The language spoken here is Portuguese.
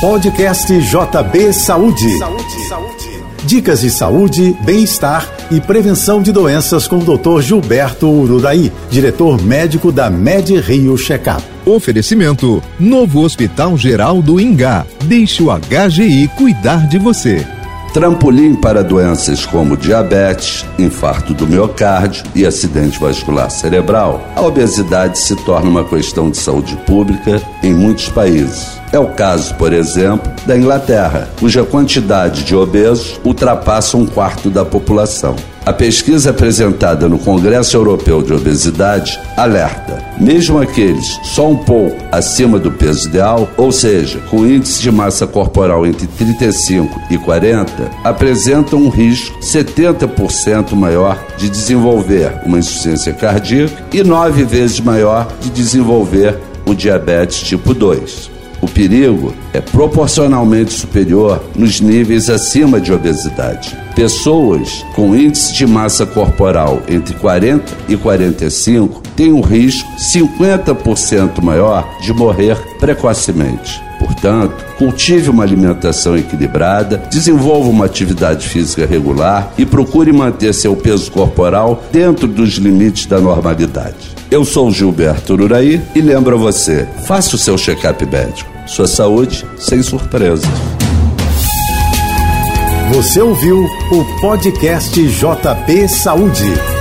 Podcast JB Saúde. Saúde, saúde. Dicas de saúde, bem-estar e prevenção de doenças com o Dr. Gilberto Ururaí, diretor médico da Med Rio Checkup. Oferecimento: Novo Hospital Geral do Ingá. Deixe o HGI cuidar de você trampolim para doenças como diabetes, infarto do miocárdio e acidente vascular cerebral, a obesidade se torna uma questão de saúde pública em muitos países. É o caso, por exemplo, da Inglaterra, cuja quantidade de obesos ultrapassa um quarto da população. A pesquisa apresentada no Congresso Europeu de Obesidade alerta: mesmo aqueles só um pouco acima do peso ideal, ou seja, com índice de massa corporal entre 35 e 40, apresentam um risco 70% maior de desenvolver uma insuficiência cardíaca e nove vezes maior de desenvolver o diabetes tipo 2. O perigo é proporcionalmente superior nos níveis acima de obesidade. Pessoas com índice de massa corporal entre 40 e 45 têm um risco 50% maior de morrer precocemente. Portanto, cultive uma alimentação equilibrada, desenvolva uma atividade física regular e procure manter seu peso corporal dentro dos limites da normalidade. Eu sou Gilberto Ururaí e lembro a você: faça o seu check-up médico. Sua saúde sem surpresas. Você ouviu o podcast JP Saúde.